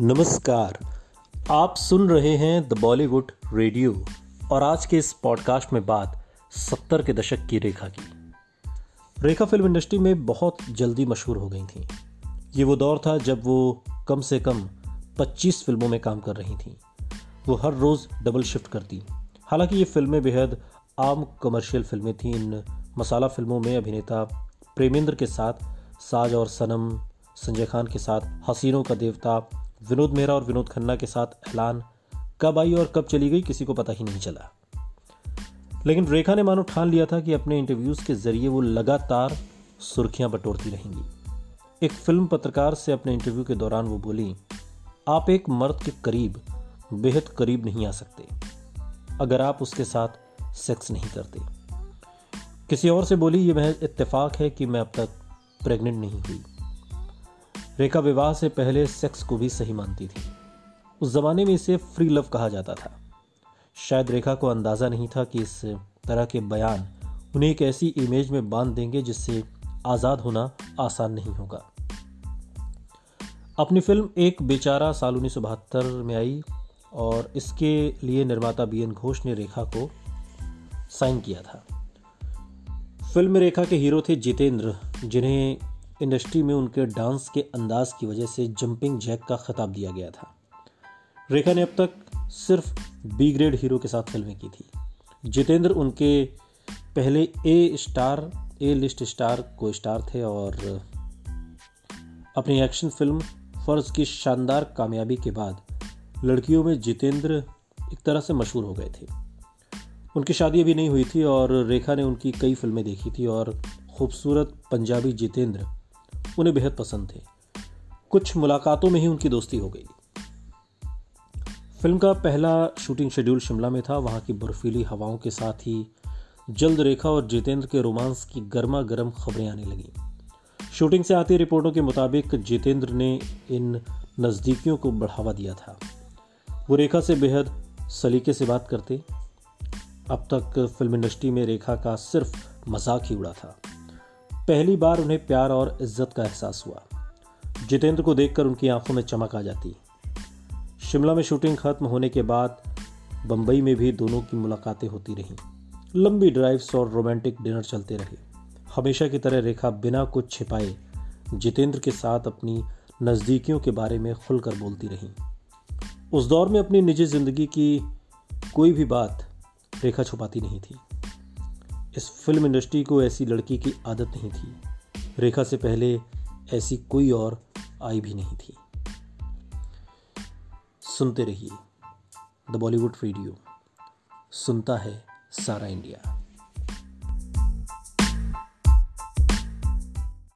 नमस्कार। आप सुन रहे हैं द बॉलीवुड रेडियो और आज के इस पॉडकास्ट में बात सत्तर के दशक की रेखा की। रेखा फ़िल्म इंडस्ट्री में बहुत जल्दी मशहूर हो गई थी। ये वो दौर था जब वो कम से कम 25 फ़िल्मों में काम कर रही थी। वो हर रोज़ डबल शिफ्ट करती। हालाँकि ये फ़िल्में बेहद आम कमर्शियल फ़िल्में थीं। इन मसाला फ़िल्मों में अभिनेता प्रेमेंद्र के साथ, साज और सनम, संजय खान के साथ, हसीनों का देवता विनोद मेहरा और विनोद खन्ना के साथ ऐलान कब आई और कब चली गई, किसी को पता ही नहीं चला। लेकिन रेखा ने मानो ठान लिया था कि अपने इंटरव्यूज़ के ज़रिए वो लगातार सुर्खियाँ बटोरती रहेंगी। एक फ़िल्म पत्रकार से अपने इंटरव्यू के दौरान वो बोली, आप एक मर्द के करीब, बेहद करीब नहीं आ सकते। अगर आप उसके साथ सेक्स नहीं करते। किसी और से बोली, ये महज इत्तेफाक है कि मैं अब तक प्रेग्नेंट नहीं हुई। रेखा विवाह से पहले सेक्स को भी सही मानती थी। उस जमाने में इसे फ्री लव कहा जाता था। शायद रेखा को अंदाज़ा नहीं था कि इस तरह के बयान उन्हें एक ऐसी इमेज में बाँध देंगे जिससे आज़ाद होना आसान नहीं होगा। अपनी फ़िल्म एक बेचारा साल उन्नीस सौ बहत्तर में आई और इसके लिए निर्माता बी एन घोष ने रेखा को साइन किया था। फ़िल्म में रेखा के हीरो थे जितेंद्र, जिन्हें इंडस्ट्री में उनके डांस के अंदाज की वजह से जंपिंग जैक का खिताब दिया गया था। रेखा ने अब तक सिर्फ़ बी ग्रेड हीरो के साथ फ़िल्में की थी। जितेंद्र उनके पहले A star A list star को स्टार थे और अपनी एक्शन फ़िल्म फ़र्ज़ की शानदार कामयाबी के बाद लड़कियों में जितेंद्र एक तरह से मशहूर हो गए थे। उनकी शादी अभी नहीं हुई थी और रेखा ने उनकी कई फ़िल्में देखी थी और खूबसूरत पंजाबी जितेंद्र उन्हें बेहद पसंद थे। कुछ मुलाकातों में ही उनकी दोस्ती हो गई। फ़िल्म का पहला शूटिंग शेड्यूल शिमला में था, वहाँ की बर्फीली हवाओं के साथ ही जल्द रेखा और जितेंद्र के रोमांस की गर्मा गर्म खबरें आने लगी। शूटिंग से आती रिपोर्टों के मुताबिक जितेंद्र ने इन नज़दीकियों को बढ़ावा दिया था। वो रेखा से बेहद सलीके से बात करते। अब तक फ़िल्म इंडस्ट्री में रेखा का सिर्फ़ मज़ाक ही उड़ा था। पहली बार उन्हें प्यार और इज़्ज़त का एहसास हुआ। जितेंद्र को देखकर उनकी आँखों में चमक आ जाती। शिमला में शूटिंग खत्म होने के बाद बंबई में भी दोनों की मुलाकातें होती रहीं। लंबी ड्राइव्स और रोमांटिक डिनर चलते रहे। हमेशा की तरह रेखा बिना कुछ छिपाए जितेंद्र के साथ अपनी नज़दीकियों के बारे में खुलकर बोलती रहीं। उस दौर में अपनी निजी ज़िंदगी की कोई भी बात रेखा छुपाती नहीं थी। इस फ़िल्म इंडस्ट्री को ऐसी लड़की की आदत नहीं थी। रेखा से पहले ऐसी कोई और आई भी नहीं थी। सुनते रहिए। The Bollywood radio. सुनता है सारा इंडिया।